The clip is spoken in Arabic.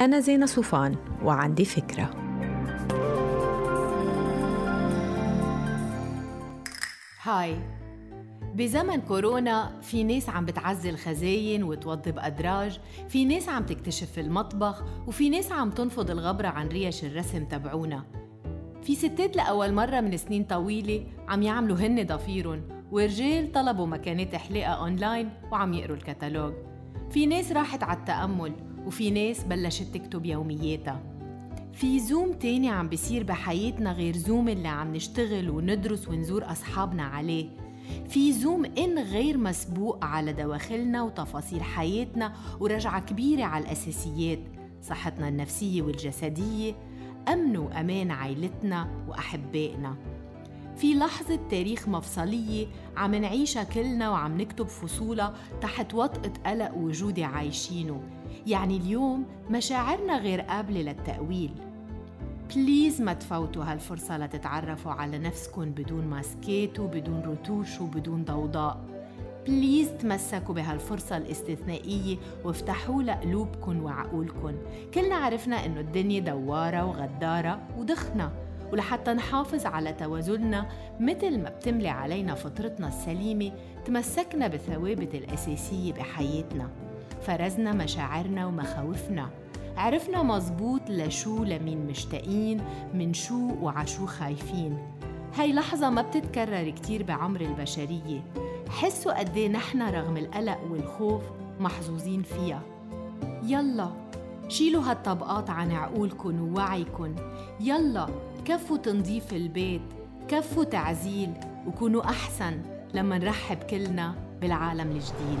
أنا زينة صوفان وعندي فكرة. Hi. بزمن كورونا في ناس عم بتعزل خزاين وتوضب أدراج في ناس عم تكتشف المطبخ وفي ناس عم تنفض الغبرة عن ريش الرسم تبعونا. في ستات لأول مرة من سنين طويلة عم يعملوا هن ضفيرن ورجال طلبوا مكانات حلاقة أونلاين وعم يقروا الكتالوج. في ناس راحت على التأمل وفي ناس بلشت تكتب يومياتها. في زوم تاني عم بيصير بحياتنا غير زوم اللي عم نشتغل وندرس ونزور أصحابنا عليه. في زوم إن غير مسبوق على دواخلنا وتفاصيل حياتنا ورجعة كبيرة على الأساسيات صحتنا النفسية والجسدية أمن وأمان عائلتنا وأحبائنا. في لحظة تاريخ مفصلية عم نعيشها كلنا وعم نكتب فصولها تحت وطأة قلق وجودي عايشينه. يعني اليوم مشاعرنا غير قابلة للتأويل. please ما تفوتوا هالفرصة لتتعرفوا على نفسكن بدون ماسكات وبدون رتوش وبدون ضوضاء. please تمسكوا بهالفرصة الاستثنائية وافتحوا لقلوبكن وعقولكن كلنا عرفنا إنه الدنيا دوارة وغدارة ودخنة ولحتى نحافظ على توازننا مثل ما بتملي علينا فطرتنا السليمة تمسكنا بالثوابت الأساسية بحياتنا. فرزنا مشاعرنا ومخاوفنا. عرفنا مزبوط لشو لمين مشتاقين من شو وعشو خايفين. هاي لحظة ما بتتكرر كتير بعمر البشرية. حسوا قديه نحن رغم القلق والخوف محظوظين فيها. يلا شيلوا هالطبقات عن عقولكن ووعيكن. يلا كفوا تنظيف البيت كفوا تعزيل وكونوا أحسن لما نرحب كلنا بالعالم الجديد.